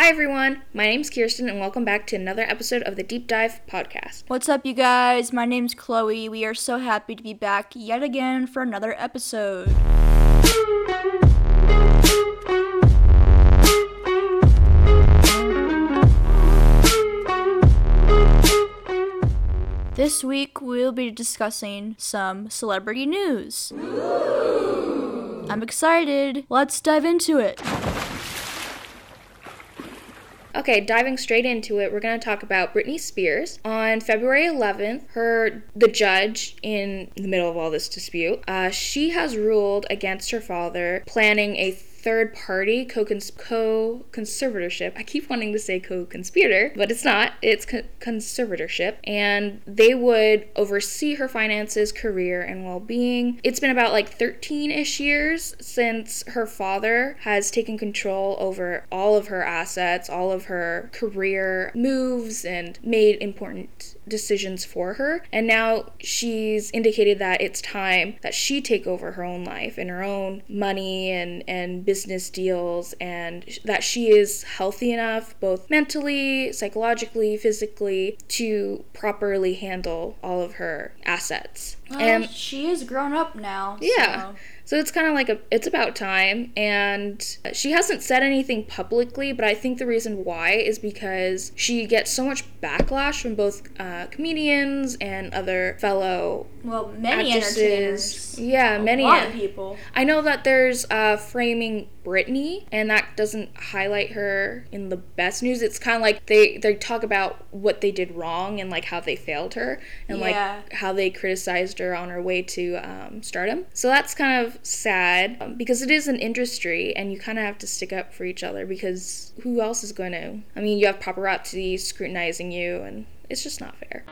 Hi, everyone. My name's Kirsten, and welcome back to another episode of the Deep Dive Podcast. What's up, you guys? My name's Chloe. We are so happy to be back yet again for another episode. This week, we'll be discussing some celebrity news. I'm excited. Let's dive into it. Okay, diving straight into it, we're going to talk about Britney Spears. On February 11th, her the judge in the middle of all this dispute, uh, she has ruled against her father planning a third party co conservatorship. I keep wanting to say co conspirator, but it's not. It's co- conservatorship. And they would oversee her finances, career, and well being. It's been about like 13 ish years since her father has taken control over all of her assets, all of her career moves, and made important decisions for her. And now she's indicated that it's time that she take over her own life and her own money and, and business deals and that she is healthy enough, both mentally, psychologically, physically, to properly handle all of her assets. Well, and she is grown up now. Yeah. so- So it's kind of like a it's about time and she hasn't said anything publicly, but I think the reason why is because she gets so much backlash from both uh, comedians and other fellow Well, many actresses. entertainers. Yeah, A many. people. I know that there's uh, framing Britney, and that doesn't highlight her in the best news. It's kind of like they they talk about what they did wrong and like how they failed her, and Yeah. like how they criticized her on her way to um, stardom. So that's kind of sad um, because it is an industry, and you kind of have to stick up for each other because who else is going to? I mean, you have paparazzi scrutinizing you, and it's just not fair.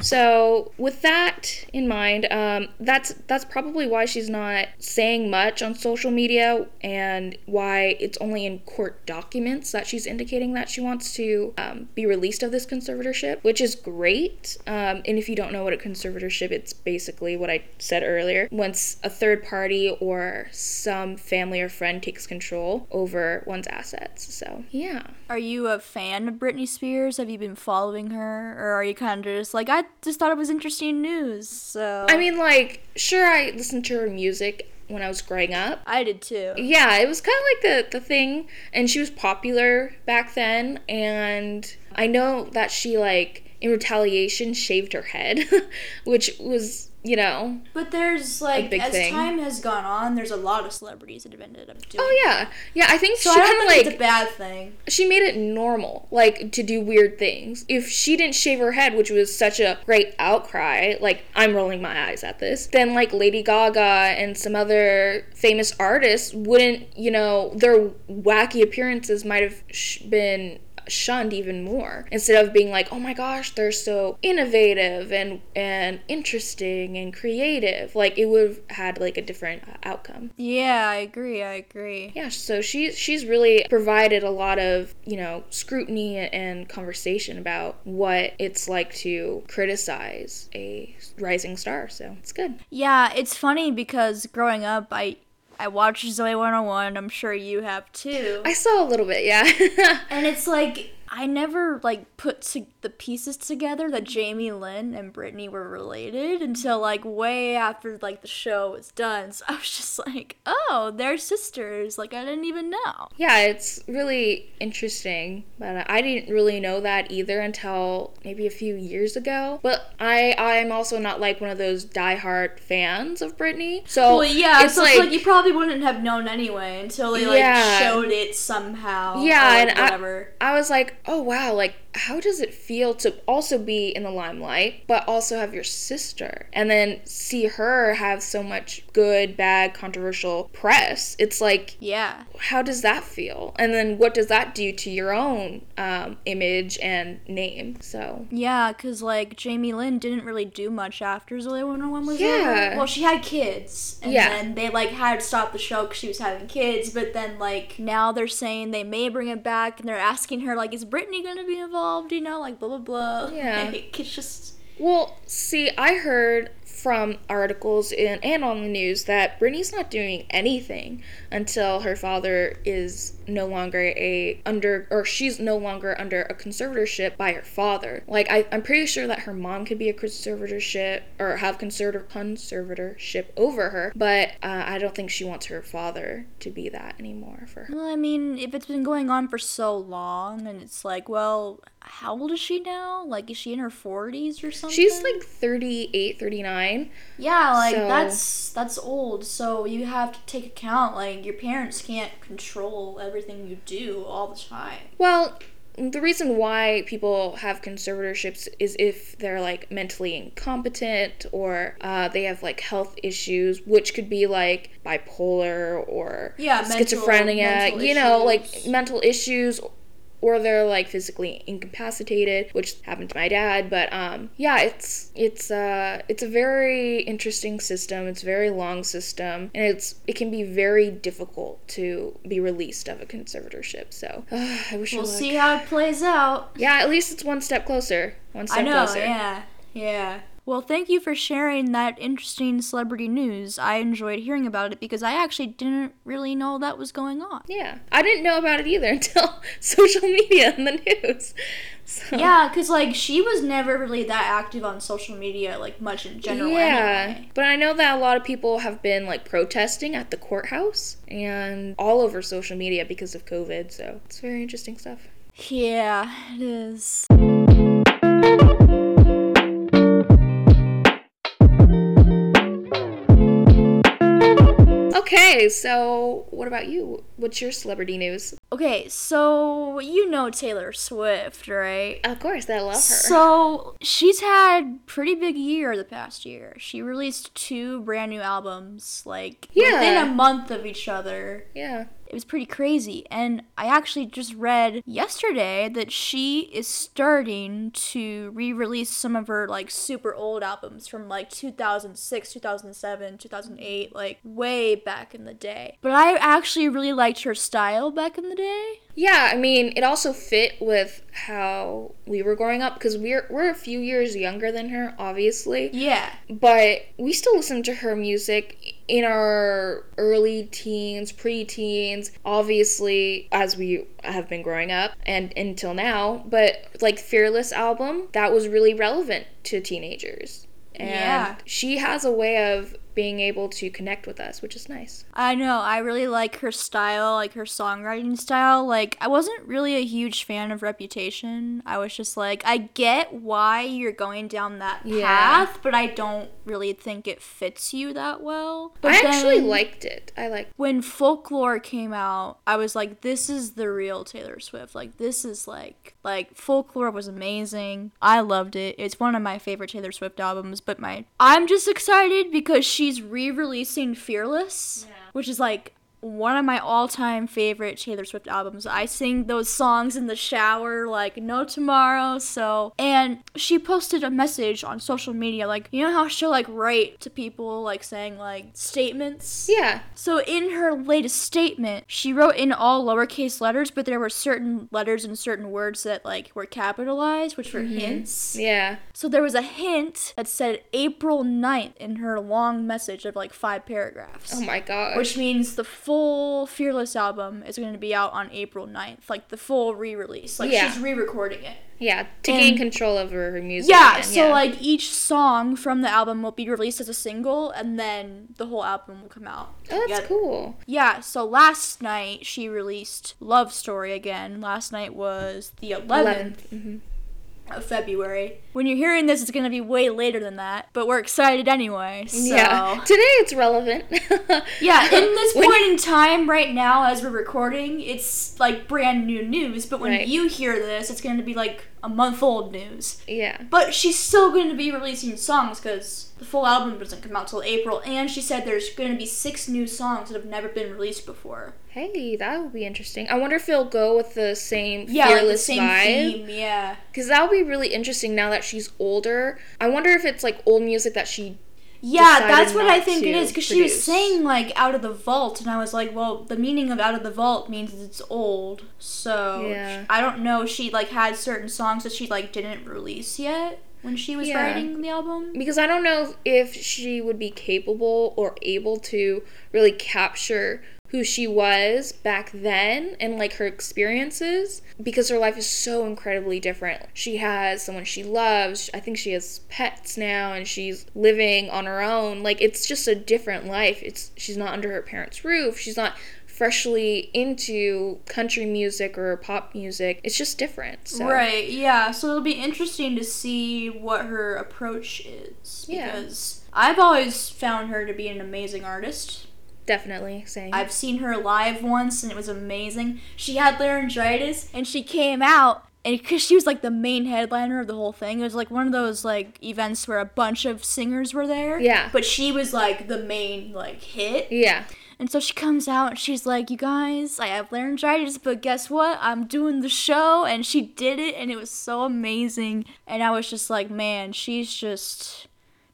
So, with that in mind, um, that's that's probably why she's not saying much on social media, and why it's only in court documents that she's indicating that she wants to um, be released of this conservatorship, which is great. Um, and if you don't know what a conservatorship, it's basically what I said earlier: once a third party or some family or friend takes control over one's assets. So, yeah. Are you a fan of Britney Spears? Have you been following her? Or are you kind of just like, I just thought it was interesting news, so. I mean, like, sure, I listened to her music when I was growing up. I did too. Yeah, it was kind of like the, the thing, and she was popular back then, and I know that she, like, in retaliation, shaved her head, which was, you know, But there's like, as thing. time has gone on, there's a lot of celebrities that have ended up doing oh yeah, yeah. I think So she I don't think like it's a bad thing. she made it normal, like to do weird things. If she didn't shave her head, which was such a great outcry, like I'm rolling my eyes at this, then like Lady Gaga and some other famous artists wouldn't, you know, their wacky appearances might have sh- been shunned even more instead of being like oh my gosh they're so innovative and and interesting and creative like it would have had like a different uh, outcome Yeah, I agree. I agree. yeah, so she's she's really provided a lot of you know scrutiny and conversation about what it's like to criticize a rising star. So it's good. Yeah, it's funny because growing up, I I watched Zoey 101. I'm sure you have too. I saw a little bit, yeah. And it's like I never like put to- the pieces together that Jamie Lynn and Britney were related until like way after like the show was done. So I was just like, oh, they're sisters. Like I didn't even know. yeah, it's really interesting, but I didn't really know that either until maybe a few years ago. But I I'm also not like one of those diehard fans of Britney. So Well, yeah, it's so it's like, like you probably wouldn't have known anyway until they like Yeah. showed it somehow. Yeah, or, like, and I- whatever. I was like, oh wow, like how does it feel to also be in the limelight, but also have your sister and then see her have so much good, bad, controversial press? It's like, yeah. how does that feel? And then what does that do to your own um, image and name? So, Yeah, because, like, Jamie Lynn didn't really do much after Zoey 101 was Yeah. over. Well, she had kids. And Yeah. then they, like, had to stop the show because she was having kids. But then, like, now they're saying they may bring it back and they're asking her, like, is Britney going to be involved? You know, like, blah, blah, blah. Yeah. Like, it's just. well, see, I heard from articles in, and on the news that Britney's not doing anything until her father is no longer a under or she's no longer under a conservatorship by her father. Like I, I'm pretty sure that her mom could be a conservatorship or have conservative conservatorship over her, but uh, I don't think she wants her father to be that anymore for her. Well, I mean, if it's been going on for so long, and it's like, well, how old is she now? Like, is she in her forties or something? She's like 38, 39. yeah, like so- that's that's old. So you have to take account, like your parents can't control everything you do all the time. Well, the reason why people have conservatorships is if they're like mentally incompetent or uh, they have like health issues, which could be like bipolar or Yeah, schizophrenia, mental you know, like mental issues. Or they're like physically incapacitated, which happened to my dad. But um, yeah, it's it's uh it's a very interesting system. It's a very long system, and it's it can be very difficult to be released of a conservatorship. So I wish We'll see how it plays out. Yeah, at least it's one step closer. One step I know, closer. yeah, yeah. Well, thank you for sharing that interesting celebrity news. I enjoyed hearing about it because I actually didn't really know that was going on. Yeah. I didn't know about it either until social media and the news. So, Yeah, because, like, she was never really that active on social media, like, much in general Yeah. anyway. But I know that a lot of people have been like protesting at the courthouse and all over social media because of COVID. So it's very interesting stuff. Yeah, it is. Okay, so what about you? What's your celebrity news? Okay, so you know Taylor Swift, right? Of course, I love her. So she's had pretty big year the past year. She released two brand new albums, like Yeah. within a month of each other. yeah. It was pretty crazy. And I actually just read yesterday that she is starting to re-release some of her like super old albums from like 2006, 2007, 2008, like way back in the day. But I actually really liked her style back in the day. Yeah, I mean, it also fit with how we were growing up because we're we're a few years younger than her, obviously. Yeah. But we still listen to her music in our early teens, pre-teens, obviously as we have been growing up and until now. But like Fearless album, that was really relevant to teenagers. And Yeah. she has a way of being able to connect with us, which is nice. I know. I really like her style, like her songwriting style. Like, I wasn't really a huge fan of Reputation. I was just like, I get why you're going down that Yeah. path, but I don't really think it fits you that well. But I actually liked it. I like when Folklore came out, I was like, this is the real Taylor Swift. Like, this is like, like Folklore was amazing. I loved it. It's one of my favorite Taylor Swift albums. But my, I'm just excited because she's re-releasing Fearless, which is like one of my all-time favorite Taylor Swift albums. I sing those songs in the shower like no tomorrow. So, and she posted a message on social media like, you know how she'll like write to people like saying like statements? Yeah. So in her latest statement, she wrote in all lowercase letters, but there were certain letters and certain words that like were capitalized, which were mm-hmm. hints. Yeah. So there was a hint that said April 9th in her long message of like five paragraphs. Oh my god. which means the full Fearless album is going to be out on April 9th, like the full re-release. Like Yeah. she's re-recording it. yeah, to and- gain control over her music. Yeah, again, so like each song from the album will be released as a single and then the whole album will come out. Oh, that's cool. Yeah, so last night she released Love Story again. Last night was the 11th hmm of February. When you're hearing this, it's going to be way later than that, but we're excited anyway. So. Yeah. Today it's relevant. Yeah, in this point in time, right now, as we're recording, it's like brand new news. But when Right. you hear this, it's going to be like a month old news. Yeah. But she's still going to be releasing songs because the full album doesn't come out till April. And she said there's going to be six new songs that have never been released before. Hey, that would be interesting. I wonder if it'll go with the same Yeah, like the same vibe. theme. Yeah. Because that would be really interesting now that she's older. I wonder if it's like old music that she. Yeah, that's what I think it is because she was saying like out of the vault, and I was like, well, the meaning of out of the vault means it's old. So Yeah. I don't know. She like had certain songs that she like didn't release yet. when she was Yeah. writing the album. because I don't know if she would be capable or able to really capture who she was back then and like her experiences because her life is so incredibly different. She has someone she loves. I think she has pets now and she's living on her own. Like it's just a different life. It's she's not under her parents' roof. She's not freshly into country music or pop music. It's just different. So. Right, yeah. So it'll be interesting to see what her approach is. Yeah. Because I've always found her to be an amazing artist. Definitely same. I've seen her live once and it was amazing. She had laryngitis and she came out and because she was like the main headliner of the whole thing, it was like one of those like events where a bunch of singers were there. Yeah. But she was like the main like hit. yeah. And so she comes out and she's like, You guys, I have laryngitis, but guess what? I'm doing the show. And she did it and it was so amazing. And I was just like, Man, she's just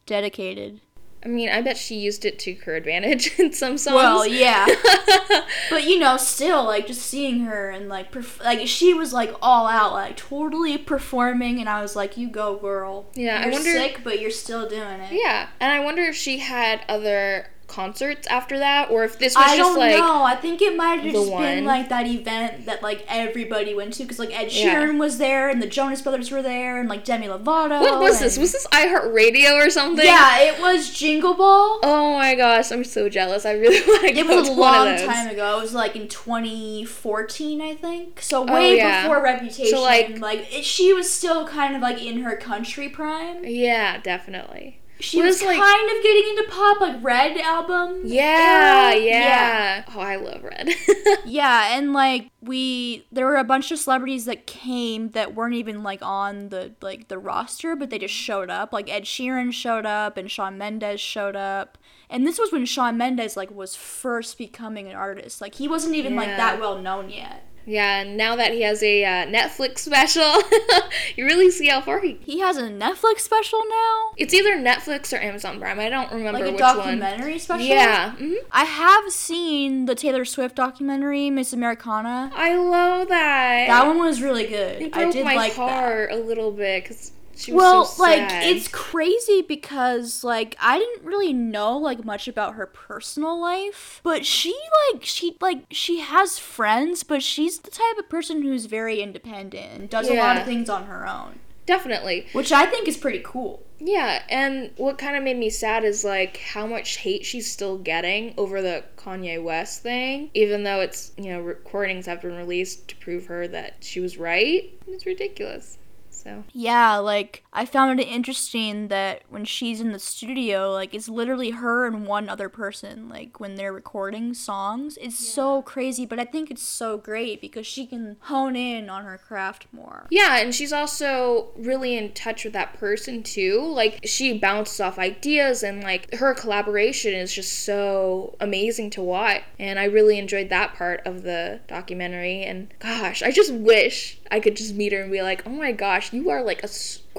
dedicated. I mean, I bet she used it to her advantage in some songs. Well, yeah. but you know, still like just seeing her and like perf- like she was like all out, like totally performing, and I was like, "You go, girl." Yeah, I you're wonder- sick, but you're still doing it. yeah, and I wonder if she had other concerts after that, or if this was I just don't like know. I think it might have just one. been like that event that like everybody went to because like Ed Yeah. Sheeran was there and the Jonas Brothers were there and like Demi Lovato. what was this? Was this iHeartRadio or something? Yeah, it was Jingle Ball. Oh my gosh, I'm so jealous. I really want to go It was a long time ago. It was like in 2014, I think. So Oh, way yeah. before Reputation. So, like- like, it, she was still kind of like in her country prime. Yeah, definitely. She was is, like- kind of getting into pop, like Red album. Yeah, era. yeah. Oh, I love Red. Yeah, and like we there were a bunch of celebrities that came that weren't even like on the like the roster, but they just showed up. Like Ed Sheeran showed up and Shawn Mendes showed up. And this was when Shawn Mendes like was first becoming an artist. Like he wasn't even like that well known yet. Yeah, and now that he has a uh, Netflix special, you really see how far he. He has a Netflix special now? It's either Netflix or Amazon Prime. I don't remember Like a which one. documentary special? Yeah. hmm I have seen the Taylor Swift documentary, Miss Americana. I love that. That one was really good. It I broke did my like that. heart a little bit because she was Well, so like it's crazy because like I didn't really know like much about her personal life, but she like she like she has friends, but she's the type of person who's very independent and does a lot of things on her own, definitely which I think is pretty cool. yeah. And what kind of made me sad is like how much hate she's still getting over the Kanye West thing, even though it's you know recordings have been released to prove her that she was right. It's ridiculous. So Yeah, like I found it interesting that when she's in the studio, like it's literally her and one other person, like when they're recording songs. It's so crazy, but I think it's so great because she can hone in on her craft more. Yeah, and she's also really in touch with that person too. Like she bounces off ideas and like her collaboration is just so amazing to watch. And I really enjoyed that part of the documentary and gosh, I just wish I could just meet her and be like, "Oh my gosh, you are like a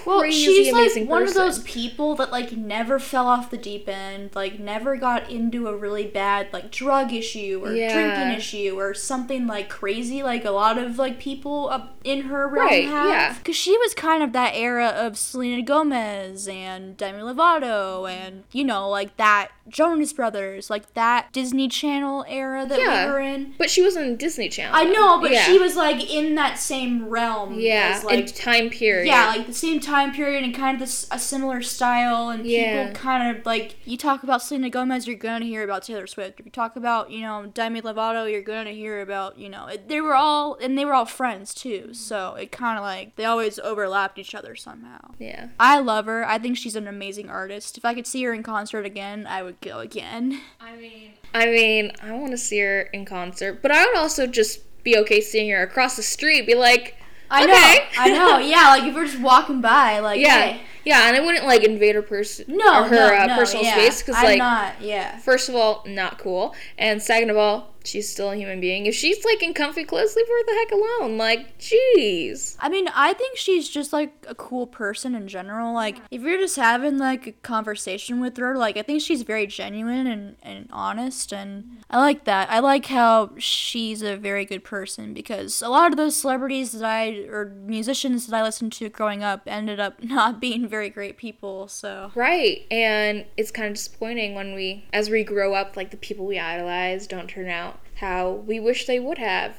Well, crazy she's amazing like one person." of those people that like never fell off the deep end, like never got into a really bad like drug issue or Yeah. drinking issue or something like crazy like a lot of like people up in her realm Right, have. yeah. Because she was kind of that era of Selena Gomez and Demi Lovato and you know like that Jonas Brothers, like that Disney Channel era that Yeah. we were in. But she was in Disney Channel. I know, but Yeah. she was like in that same realm. yeah, as, like time period. yeah, like the same time period and kind of this a similar style and Yeah. people kind of like you talk about Selena Gomez, you're gonna hear about Taylor Swift. If you talk about you know Demi Lovato, you're gonna hear about you know it, they were all and they were all friends too. So it kind of like they always overlapped each other somehow. yeah. I love her. I think she's an amazing artist. If I could see her in concert again, I would go again. I mean, I mean, I want to see her in concert, but I would also just be okay seeing her across the street. Be like, I Okay. know, I know. Yeah, like if we're just walking by, like yeah, hey. yeah, and I wouldn't like invade her person, no, her no, uh, no, personal yeah. space because like, not, yeah. first of all, not cool, and second of all, she's still a human being. If she's like in comfy clothes, leave her the heck alone. Like, jeez. I mean, I think she's just like a cool person in general. Like, if you're just having like a conversation with her, like, I think she's very genuine and, and honest. And I like that. I like how she's a very good person because a lot of those celebrities that I, or musicians that I listened to growing up ended up not being very great people. So, Right. And it's kind of disappointing when we, as we grow up, like the people we idolize don't turn out how we wish they would have.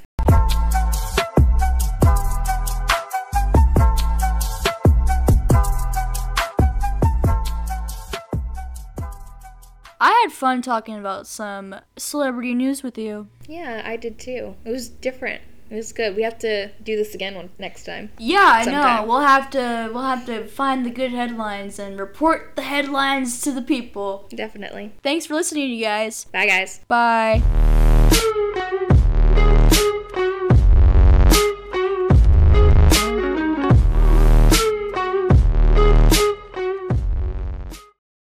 I had fun talking about some celebrity news with you. Yeah, I did too. It was different. It was good. We have to do this again one next time. Yeah, I Sometime. know. We'll have to we'll have to find the good headlines and report the headlines to the people. Definitely. Thanks for listening, you guys. Bye, guys. Bye.